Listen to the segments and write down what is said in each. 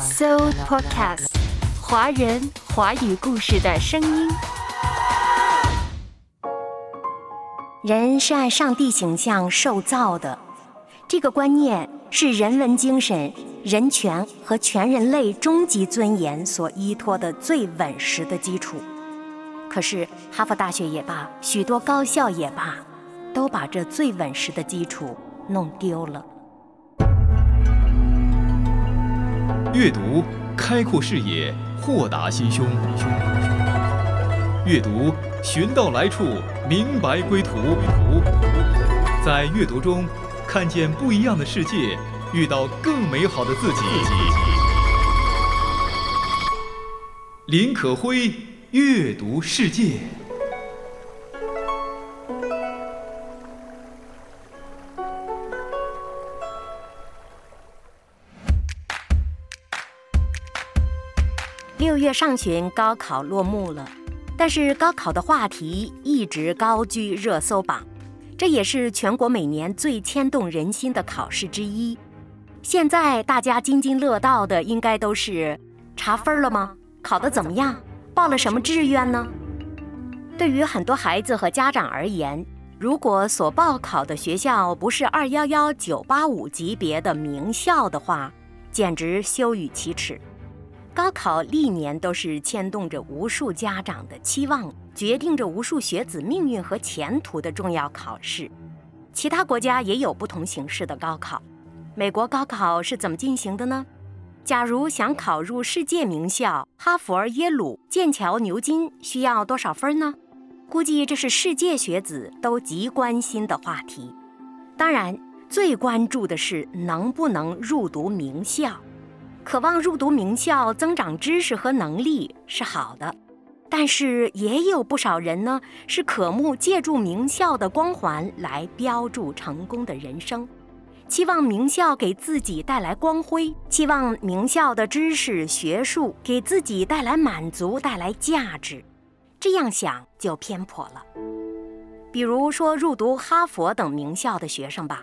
So Podcast，华人华语故事的声音。人是按上帝形象受造的，这个观念是人文精神、人权和全人类终极尊严所依托的最稳实的基础。可是，哈佛大学也罢，许多高校也罢，都把这最稳实的基础弄丢了。阅读开阔视野，豁达心胸。阅读寻到来处，明白归途。在阅读中看见不一样的世界，遇到更美好的自己。林可辉，阅读世界。六月上旬，高考落幕了，但是高考的话题一直高居热搜榜，这也是全国每年最牵动人心的考试之一。现在大家津津乐道的应该都是查分了吗？考得怎么样？报了什么志愿呢？对于很多孩子和家长而言，如果所报考的学校不是二幺幺、九八五级别的名校的话，简直羞于启齿。高考历年都是牵动着无数家长的期望，决定着无数学子命运和前途的重要考试。其他国家也有不同形式的高考。美国高考是怎么进行的呢？假如想考入世界名校哈佛、耶鲁、剑桥、牛津，需要多少分呢？估计这是世界学子都极关心的话题。当然，最关注的是能不能入读名校。渴望入读名校，增长知识和能力是好的，但是也有不少人呢是渴慕借助名校的光环来标注成功的人生，期望名校给自己带来光辉，期望名校的知识学术给自己带来满足、带来价值，这样想就偏颇了。比如说入读哈佛等名校的学生吧。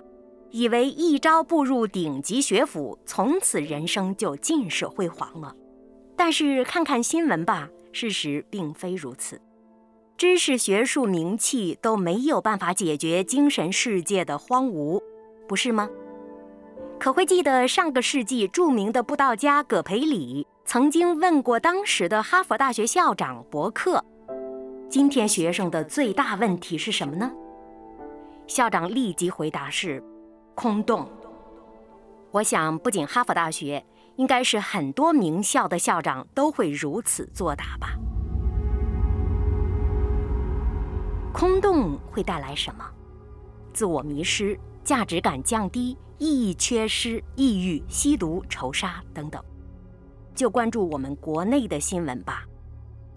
以为一朝步入顶级学府，从此人生就尽是辉煌了。但是看看新闻吧，事实并非如此。知识、学术、名气都没有办法解决精神世界的荒芜，不是吗？可会记得上个世纪著名的布道家葛培理曾经问过当时的哈佛大学校长伯克：“今天学生的最大问题是什么呢？”校长立即回答是。空洞。我想，不仅哈佛大学，应该是很多名校的校长都会如此作答吧。空洞会带来什么？自我迷失、价值感降低、意义缺失、抑郁、吸毒、仇杀等等。就关注我们国内的新闻吧，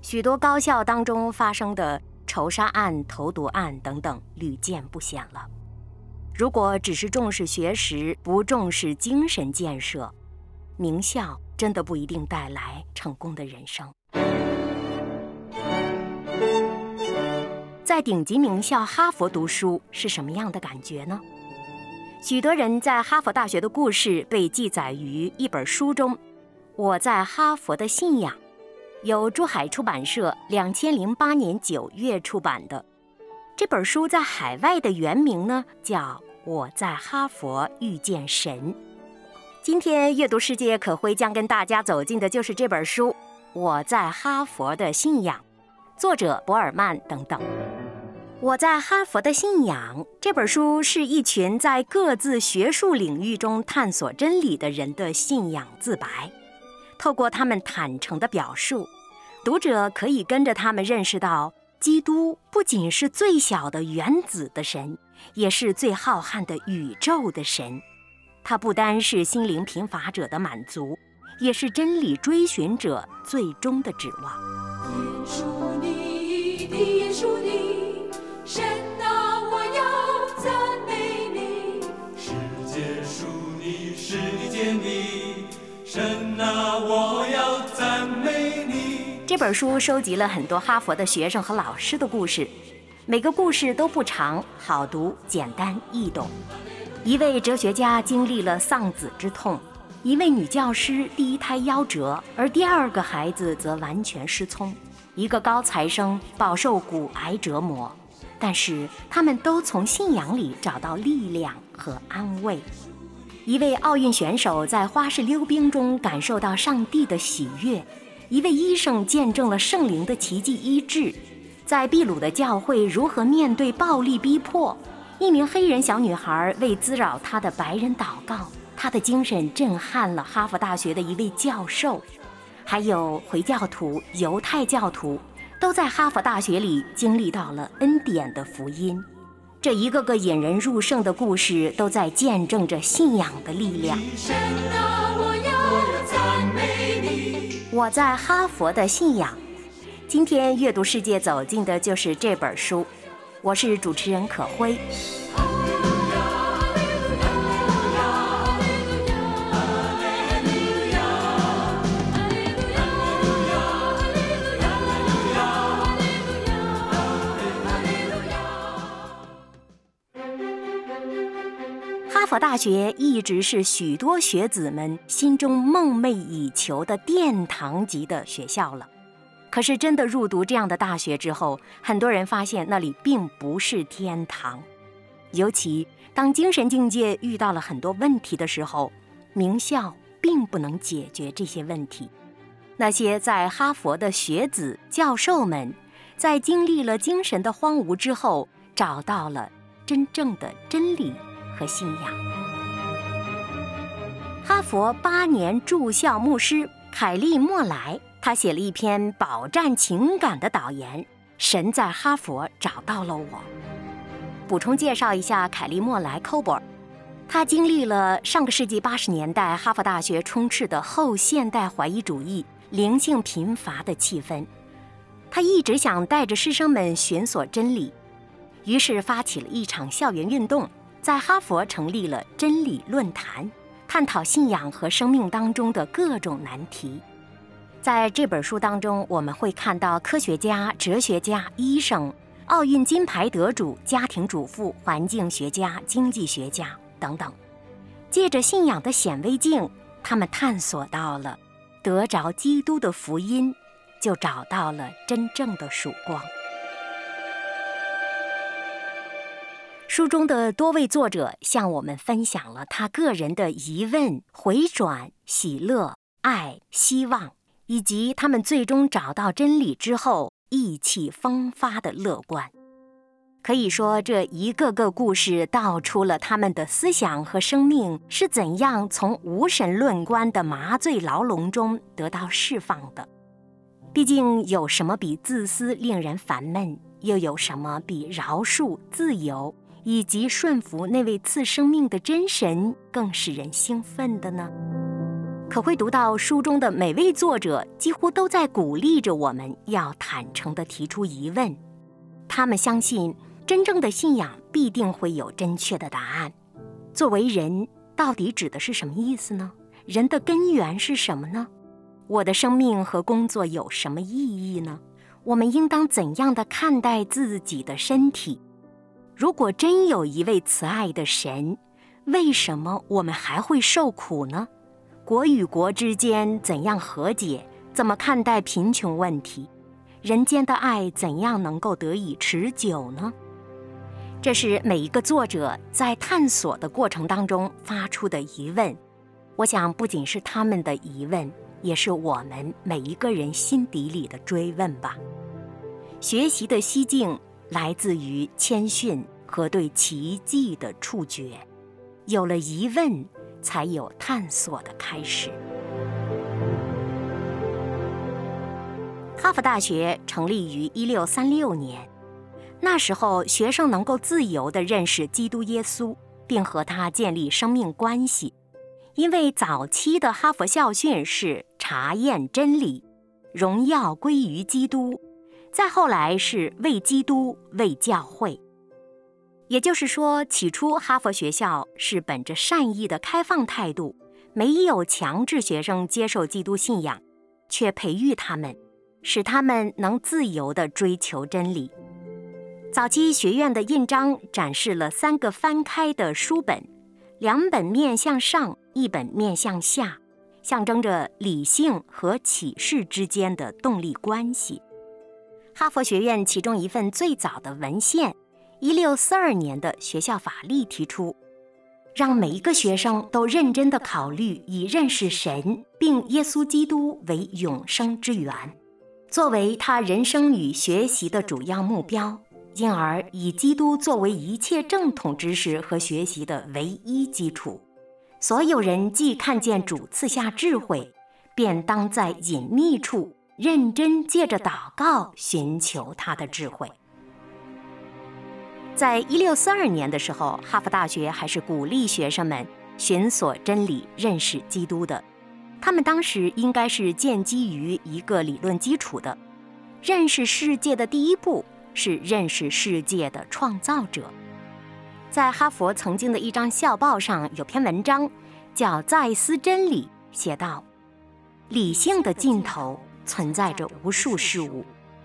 许多高校当中发生的仇杀案、投毒案等等，屡见不鲜了。如果只是重视学识，不重视精神建设，名校真的不一定带来成功的人生。在顶级名校哈佛读书是什么样的感觉呢？许多人在哈佛大学的故事被记载于一本书中，《我在哈佛的信仰》，由珠海出版社两千零八年九月出版的。这本书在海外的原名呢，叫《我在哈佛遇见神》。今天阅读世界可会将跟大家走进的就是这本书《我在哈佛的信仰》，作者博尔曼等等。《我在哈佛的信仰》这本书是一群在各自学术领域中探索真理的人的信仰自白，透过他们坦诚的表述，读者可以跟着他们认识到。基督不仅是最小的原子的神，也是最浩瀚的宇宙的神。他不单是心灵贫乏者的满足，也是真理追寻者最终的指望。耶稣你的耶稣你，神这本书收集了很多哈佛的学生和老师的故事，每个故事都不长，好读，简单易懂。一位哲学家经历了丧子之痛，一位女教师第一胎夭折，而第二个孩子则完全失聪。一个高材生饱受骨癌折磨，但是他们都从信仰里找到力量和安慰。一位奥运选手在花式溜冰中感受到上帝的喜悦，一位医生见证了圣灵的奇迹医治。在秘鲁的教会如何面对暴力逼迫？一名黑人小女孩为滋扰她的白人祷告，她的精神震撼了哈佛大学的一位教授。还有回教徒、犹太教徒，都在哈佛大学里经历到了恩典的福音。这一个个引人入胜的故事，都在见证着信仰的力量。我在哈佛的信仰。今天阅读世界走进的就是这本书。我是主持人可辉。佛大学一直是许多学子们心中梦寐以求的殿堂级的学校了。可是，真的入读这样的大学之后，很多人发现那里并不是天堂。尤其当精神境界遇到了很多问题的时候，名校并不能解决这些问题。那些在哈佛的学子、教授们，在经历了精神的荒芜之后，找到了真正的真理和信仰。哈佛八年住校牧师凯利·莫莱。他写了一篇饱蘸情感的导言，《神在哈佛找到了我》。补充介绍一下凯利·莫莱·寇伯尔，他经历了上个世纪八十年代哈佛大学充斥的后现代怀疑主义、灵性贫乏的气氛。他一直想带着师生们寻索真理，于是发起了一场校园运动，在哈佛成立了真理论坛，探讨信仰和生命当中的各种难题。在这本书当中，我们会看到科学家、哲学家、医生、奥运金牌得主、家庭主妇、环境学家、经济学家等等，借着信仰的显微镜，他们探索到了得着基督的福音，就找到了真正的曙光。书中的多位作者向我们分享了他个人的疑问、回转、喜乐、爱、希望。以及他们最终找到真理之后意气风发的乐观，可以说这一个个故事道出了他们的思想和生命是怎样从无神论观的麻醉牢笼中得到释放的。毕竟，有什么比自私令人烦闷？又有什么比饶恕、自由以及顺服那位赐生命的真神更使人兴奋的呢？可会读到书中的每位作者几乎都在鼓励着我们要坦诚地提出疑问，他们相信真正的信仰必定会有真确的答案。作为人，到底指的是什么意思呢？人的根源是什么呢？我的生命和工作有什么意义呢？我们应当怎样的看待自己的身体？如果真有一位慈爱的神，为什么我们还会受苦呢？国与国之间怎样和解？怎么看待贫穷问题？人间的爱怎样能够得以持久呢？这是每一个作者在探索的过程当中发出的疑问。我想，不仅是他们的疑问，也是我们每一个人心底里的追问吧。学习的西境来自于谦逊和对奇迹的触觉。有了疑问。才有探索的开始。哈佛大学成立于一六三六年，那时候学生能够自由地认识基督耶稣，并和他建立生命关系。因为早期的哈佛校训是“查验真理，荣耀归于基督”，再后来是“为基督，为教会”。也就是说，起初哈佛学校是本着善意的开放态度，没有强制学生接受基督信仰，却培育他们，使他们能自由地追求真理。早期学院的印章展示了三个翻开的书本，两本面向上，一本面向下，象征着理性和启示之间的动力关系。哈佛学院其中一份最早的文献，一六四二年的学校法例提出，让每一个学生都认真地考虑以认识神并耶稣基督为永生之源，作为他人生与学习的主要目标。因而以基督作为一切正统知识和学习的唯一基础。所有人既看见主赐下智慧，便当在隐秘处认真借着祷告寻求他的智慧。在一六四二年的时候，哈佛大学还是鼓励学生们寻索真理、认识基督的。他们当时应该是建基于一个理论基础的，认识世界的第一步。是认识世界的创造者。在哈佛曾经的一张校报上有篇文章，叫《再思真理》，写道：“理性的尽头存在着无数事物，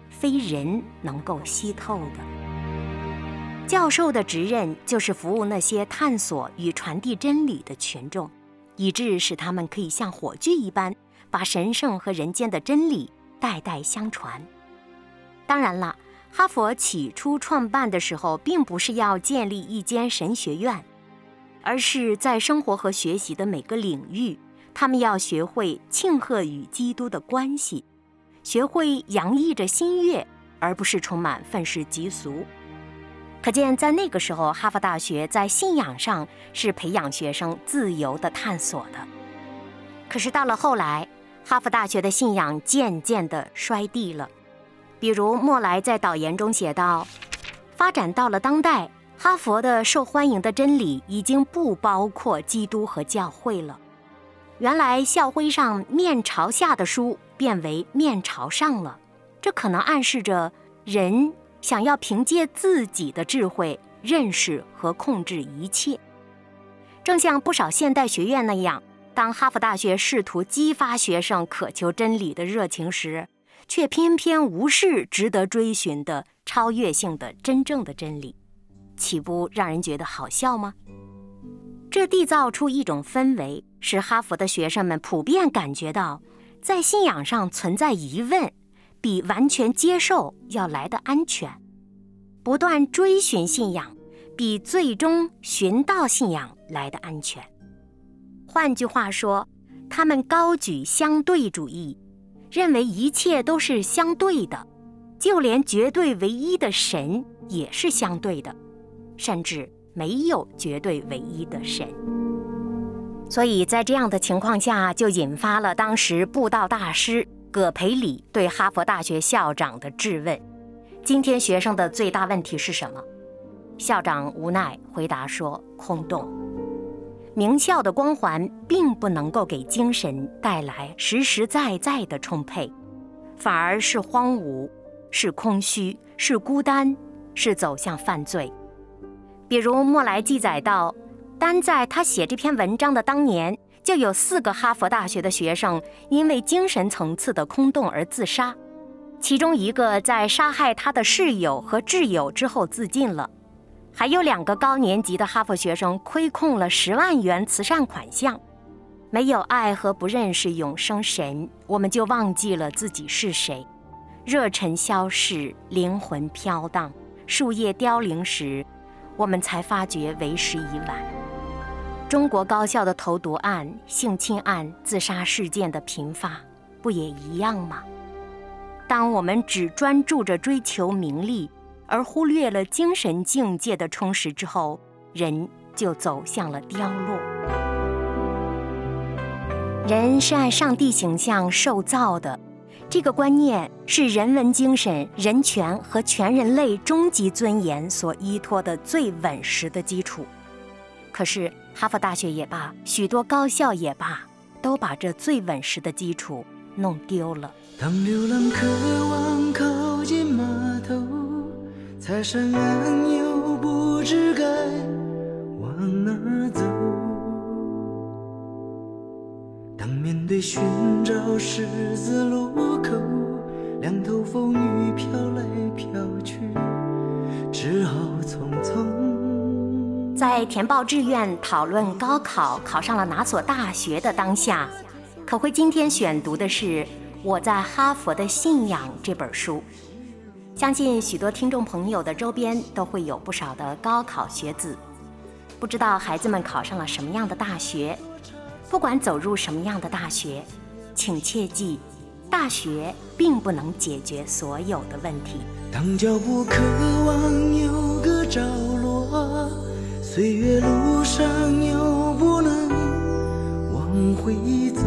非人能够析透的。”教授的职任就是服务那些探索与传递真理的群众，以致使他们可以像火炬一般，把神圣和人间的真理代代相传。当然了。哈佛起初创办的时候，并不是要建立一间神学院，而是在生活和学习的每个领域，他们要学会庆贺与基督的关系，学会洋溢着新悦，而不是充满愤世嫉俗。可见，在那个时候，哈佛大学在信仰上是培养学生自由的探索的。可是到了后来，哈佛大学的信仰渐渐地衰地了。比如莫莱在导言中写道：“发展到了当代，哈佛的受欢迎的真理已经不包括基督和教会了。原来校徽上面朝下的书变为面朝上了，这可能暗示着人想要凭借自己的智慧认识和控制一切。正像不少现代学院那样，当哈佛大学试图激发学生渴求真理的热情时。”却偏偏无视值得追寻的超越性的真正的真理，岂不让人觉得好笑吗？这缔造出一种氛围，使哈佛的学生们普遍感觉到，在信仰上存在疑问，比完全接受要来的安全；不断追寻信仰，比最终寻到信仰来的安全。换句话说，他们高举相对主义。认为一切都是相对的，就连绝对唯一的神也是相对的，甚至没有绝对唯一的神。所以在这样的情况下，就引发了当时布道大师葛培理对哈佛大学校长的质问：“今天学生的最大问题是什么？”校长无奈回答说：“空洞。”名校的光环并不能够给精神带来实实在在的充沛，反而是荒芜，是空虚，是孤单，是走向犯罪。比如莫莱记载到，单在他写这篇文章的当年，就有四个哈佛大学的学生因为精神层次的空洞而自杀，其中一个在杀害他的室友和挚友之后自尽了。还有两个高年级的哈佛学生亏空了十万元慈善款项，没有爱和不认识永生神，我们就忘记了自己是谁。热忱消逝，灵魂飘荡，树叶凋零时，我们才发觉为时已晚。中国高校的投毒案、性侵案、自杀事件的频发，不也一样吗？当我们只专注着追求名利，而忽略了精神境界的充实之后，人就走向了凋落。人是按上帝形象受造的，这个观念是人文精神、人权和全人类终极尊严所依托的最稳实的基础。可是，哈佛大学也罢，许多高校也罢，都把这最稳实的基础弄丢了。当流浪渴望靠近码头。在山岸又不知该往哪走。当面对寻找十字路口，两头风雨飘来飘去，只好匆匆。在填报志愿、讨论高考考上了哪所大学的当下，可慧今天选读的是《我在哈佛的信仰》这本书。相信许多听众朋友的周边都会有不少的高考学子，不知道孩子们考上了什么样的大学？不管走入什么样的大学，请切记，大学并不能解决所有的问题。当脚步渴望有个着落，岁月路上又不能往回走，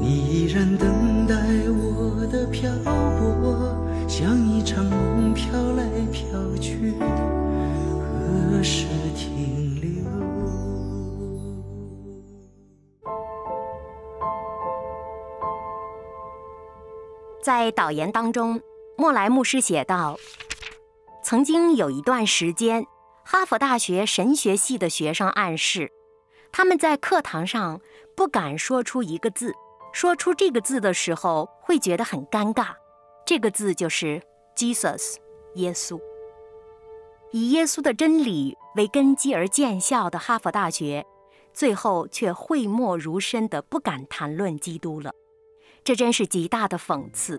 你依然等待我的漂泊，像一场梦飘来飘去，何时停留？在导言当中，莫莱牧师写道：“曾经有一段时间，哈佛大学神学系的学生暗示，他们在课堂上不敢说出一个字，说出这个字的时候会觉得很尴尬。这个字就是 Jesus，耶稣。以耶稣的真理为根基而建校的哈佛大学，最后却讳莫如深的不敢谈论基督了。”这真是极大的讽刺。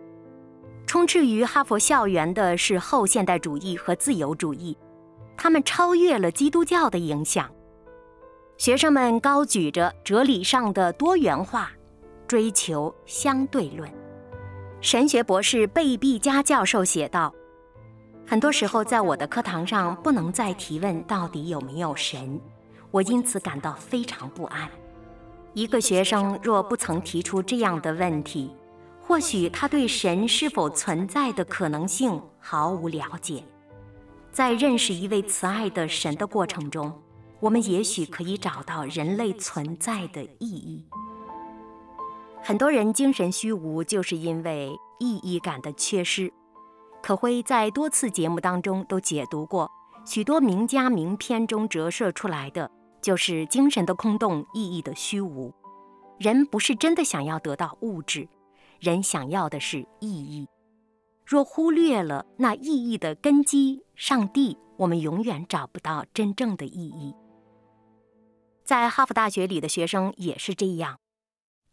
充斥于哈佛校园的是后现代主义和自由主义，他们超越了基督教的影响。学生们高举着哲理上的多元化，追求相对论。神学博士贝毕加教授写道：“很多时候，在我的课堂上不能再提问到底有没有神，我因此感到非常不安。”一个学生若不曾提出这样的问题，或许他对神是否存在的可能性毫无了解。在认识一位慈爱的神的过程中，我们也许可以找到人类存在的意义。很多人精神虚无，就是因为意义感的缺失。可辉在多次节目当中都解读过许多名家名篇中折射出来的。就是精神的空洞，意义的虚无。人不是真的想要得到物质，人想要的是意义。若忽略了那意义的根基——上帝，我们永远找不到真正的意义。在哈佛大学里的学生也是这样。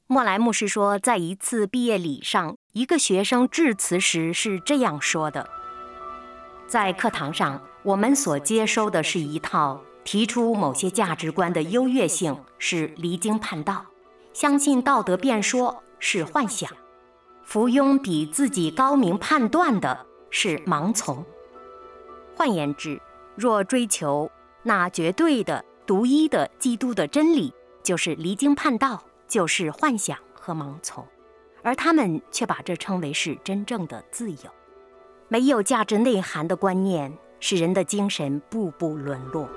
莫莱牧师说，在一次毕业礼上，一个学生致辞时是这样说的：“在课堂上，我们所接收的是一套。”提出某些价值观的优越性是离经叛道，相信道德辩说是幻想，服庸比自己高明判断的是盲从。换言之，若追求那绝对的、独一的基督的真理，就是离经叛道，就是幻想和盲从，而他们却把这称为是真正的自由。没有价值内涵的观念，使人的精神步步沦落。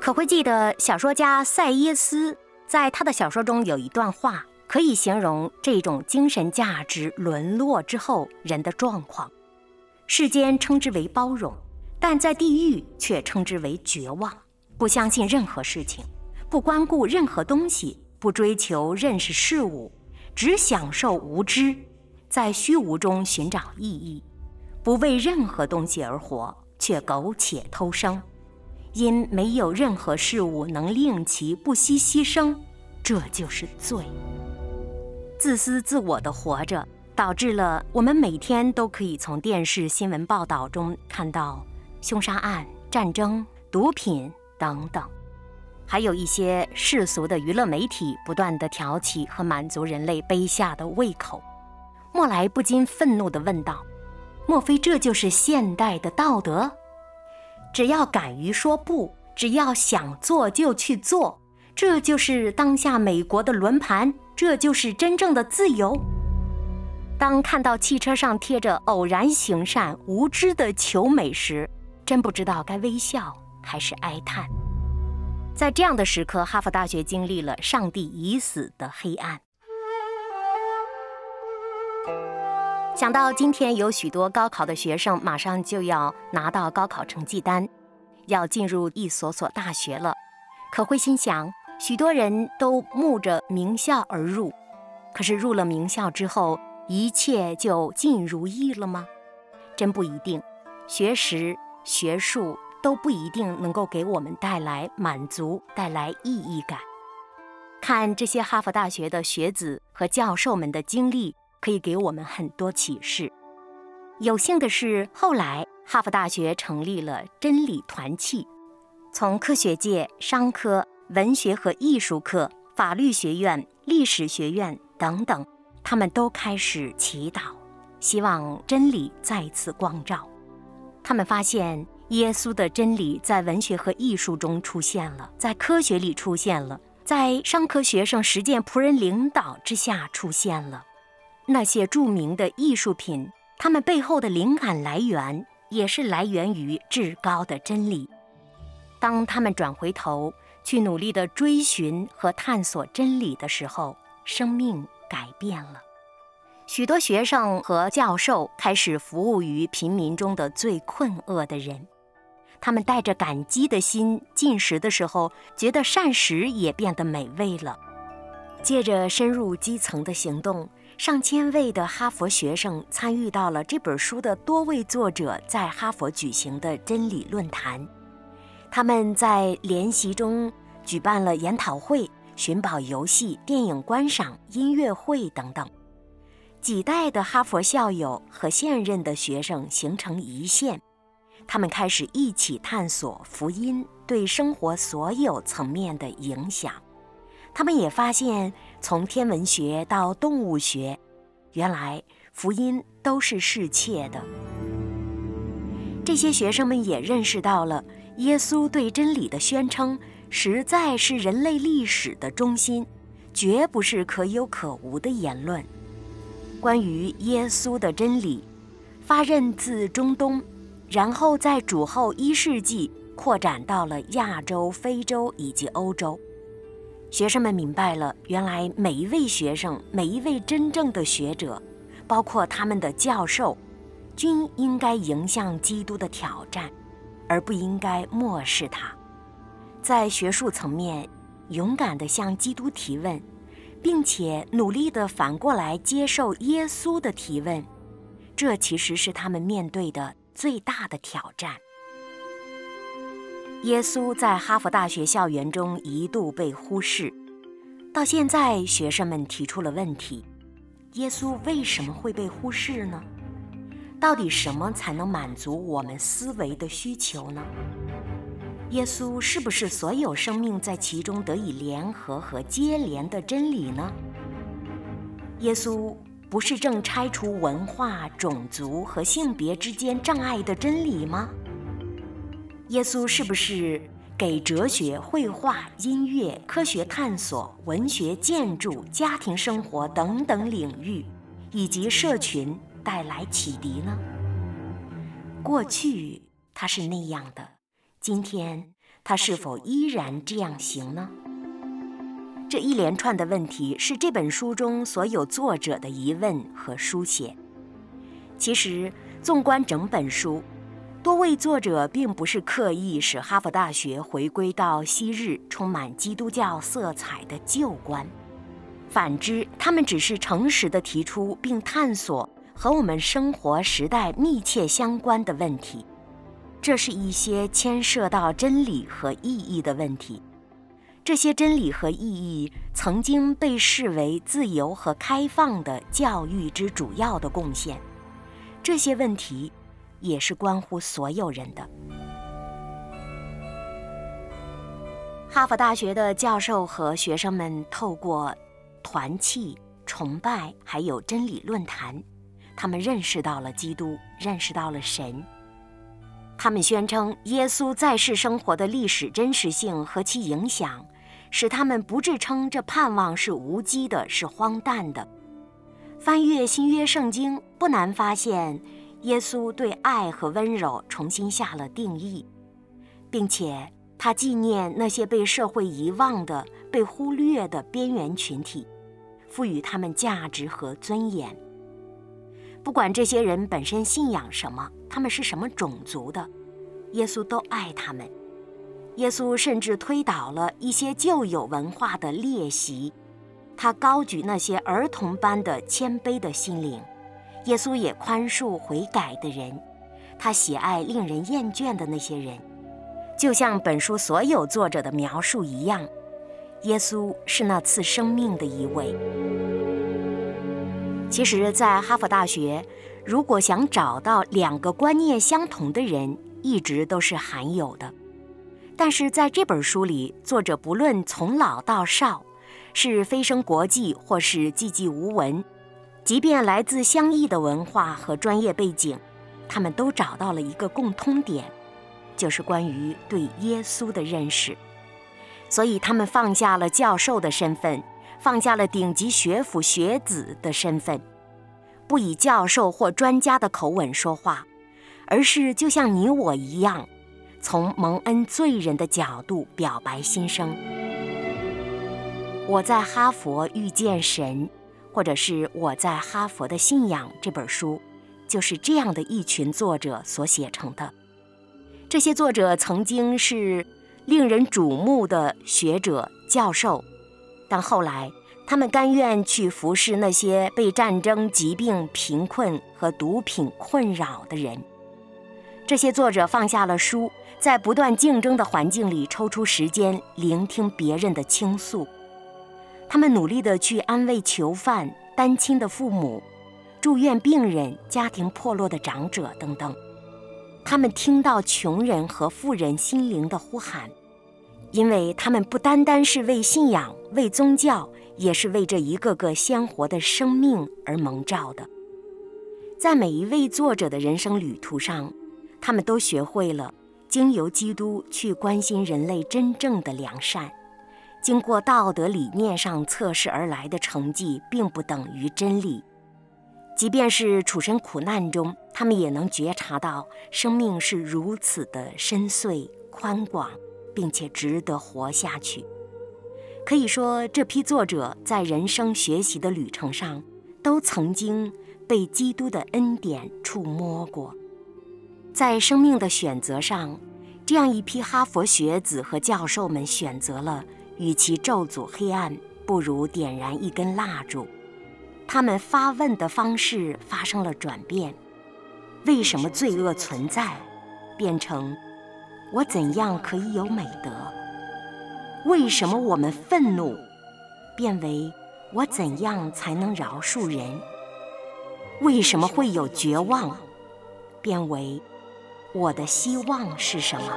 可会记得小说家塞耶斯在他的小说中有一段话，可以形容这种精神价值沦落之后人的状况。世间称之为包容，但在地狱却称之为绝望。不相信任何事情，不关顾任何东西，不追求认识事物，只享受无知，在虚无中寻找意义，不为任何东西而活，却苟且偷生。因没有任何事物能令其不惜牺牲，这就是罪。自私自我的活着，导致了我们每天都可以从电视新闻报道中看到凶杀案、战争、毒品等等，还有一些世俗的娱乐媒体不断地挑起和满足人类卑下的胃口。莫莱不禁愤怒地问道：“莫非这就是现代的道德？”只要敢于说不，只要想做就去做，这就是当下美国的轮盘，这就是真正的自由。当看到汽车上贴着“偶然行善，无知的求美”时，真不知道该微笑还是哀叹。在这样的时刻，哈佛大学经历了上帝已死的黑暗。想到今天有许多高考的学生马上就要拿到高考成绩单，要进入一所所大学了，可会心想，许多人都慕着名校而入，可是入了名校之后，一切就尽如意了吗？真不一定，学识、学术都不一定能够给我们带来满足、带来意义感。看这些哈佛大学的学子和教授们的经历，可以给我们很多启示。有幸的是，后来哈佛大学成立了真理团契，从科学界、商科、文学和艺术课、法律学院、历史学院等等，他们都开始祈祷，希望真理再次光照。他们发现耶稣的真理在文学和艺术中出现了，在科学里出现了，在商科学生实践仆人领导之下出现了。那些著名的艺术品。他们背后的灵感来源也是来源于至高的真理。当他们转回头去努力地追寻和探索真理的时候，生命改变了。许多学生和教授开始服务于贫民中的最困厄的人。他们带着感激的心进食的时候，觉得膳食也变得美味了。借着深入基层的行动。上千位的哈佛学生参与到了这本书的多位作者在哈佛举行的真理论坛。他们在联席中举办了研讨会、寻宝游戏、电影观赏、音乐会等等。几代的哈佛校友和现任的学生形成一线，他们开始一起探索福音对生活所有层面的影响。他们也发现。从天文学到动物学，原来福音都是适切的。这些学生们也认识到了，耶稣对真理的宣称实在是人类历史的中心，绝不是可有可无的言论。关于耶稣的真理，发轫自中东，然后在主后一世纪扩展到了亚洲、非洲以及欧洲。学生们明白了，原来每一位学生，每一位真正的学者，包括他们的教授，均应该迎向基督的挑战，而不应该漠视他。在学术层面，勇敢地向基督提问，并且努力地反过来接受耶稣的提问，这其实是他们面对的最大的挑战。耶稣在哈佛大学校园中一度被忽视，到现在，学生们提出了问题：耶稣为什么会被忽视呢？到底什么才能满足我们思维的需求呢？耶稣是不是所有生命在其中得以联合和接连的真理呢？耶稣不是正拆除文化、种族和性别之间障碍的真理吗？耶稣是不是给哲学、绘画、音乐、科学探索、文学、建筑、家庭生活等等领域，以及社群带来启迪呢？过去他是那样的，今天他是否依然这样行呢？这一连串的问题是这本书中所有作者的疑问和书写。其实，纵观整本书。多位作者并不是刻意使哈佛大学回归到昔日充满基督教色彩的旧观，反之，他们只是诚实地提出并探索和我们生活时代密切相关的问题。这是一些牵涉到真理和意义的问题。这些真理和意义曾经被视为自由和开放的教育之主要的贡献。这些问题。也是关乎所有人的。哈佛大学的教授和学生们透过团契、崇拜，还有真理论坛，他们认识到了基督，认识到了神。他们宣称耶稣在世生活的历史真实性和其影响，使他们不至称这盼望是无稽的，是荒诞的。翻阅新约圣经，不难发现。耶稣对爱和温柔重新下了定义，并且他纪念那些被社会遗忘的、被忽略的边缘群体，赋予他们价值和尊严。不管这些人本身信仰什么，他们是什么种族的，耶稣都爱他们。耶稣甚至推倒了一些旧有文化的劣习，他高举那些儿童般的谦卑的心灵。耶稣也宽恕悔改的人，他喜爱令人厌倦的那些人，就像本书所有作者的描述一样。耶稣是那赐生命的一位。其实，在哈佛大学，如果想找到两个观念相同的人，一直都是罕有的。但是在这本书里，作者不论从老到少，是飞升国际或是寂寂无闻，即便来自相异的文化和专业背景，他们都找到了一个共通点，就是关于对耶稣的认识。所以，他们放下了教授的身份。放下了顶级学府学子的身份，不以教授或专家的口吻说话，而是就像你我一样，从蒙恩罪人的角度表白心声。我在哈佛遇见神，或者是我在哈佛的信仰这本书，就是这样的一群作者所写成的。这些作者曾经是令人瞩目的学者、教授。但后来，他们甘愿去服侍那些被战争、疾病、贫困和毒品困扰的人。这些作者放下了书，在不断竞争的环境里抽出时间聆听别人的倾诉。他们努力地去安慰囚犯、单亲的父母、住院病人、家庭破落的长者等等。他们听到穷人和富人心灵的呼喊。因为他们不单单是为信仰、为宗教，也是为这一个个鲜活的生命而蒙召的。在每一位作者的人生旅途上，他们都学会了经由基督去关心人类真正的良善。经过道德理念上测试而来的成绩，并不等于真理。即便是处身苦难中，他们也能觉察到生命是如此的深邃宽广。并且值得活下去。可以说，这批作者在人生学习的旅程上，都曾经被基督的恩典触摸过。在生命的选择上，这样一批哈佛学子和教授们选择了，与其咒诅黑暗，不如点燃一根蜡烛。他们发问的方式发生了转变：为什么罪恶存在？变成。我怎样可以有美德？为什么我们愤怒？变为我怎样才能饶恕人？为什么会有绝望？变为我的希望是什么？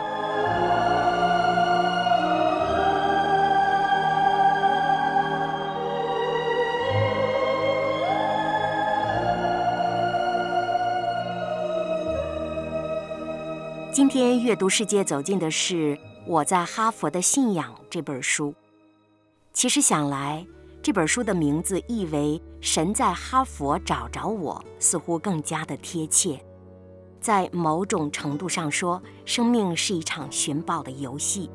今天阅读世界走进的是《我在哈佛的信仰》这本书。其实想来，这本书的名字意为“神在哈佛找着我”，似乎更加的贴切。在某种程度上说，生命是一场寻宝的游戏。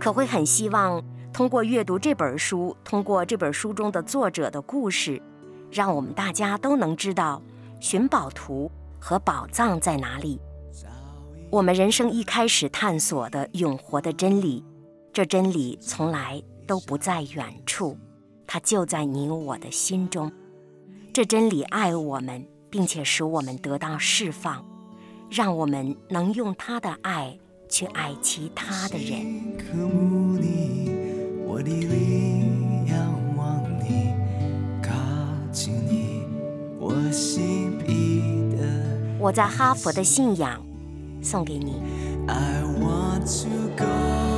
可会很希望通过阅读这本书，通过这本书中的作者的故事，让我们大家都能知道寻宝图和宝藏在哪里。我们人生一开始探索的永活的真理，这真理从来都不在远处，它就在你我的心中。这真理爱我们，并且使我们得到释放，让我们能用他的爱去爱其他的人。我在哈佛的信仰。Sanguini. I want to go.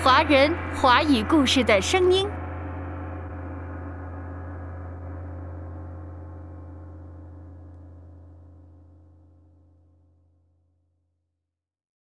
华人华语故事的声音。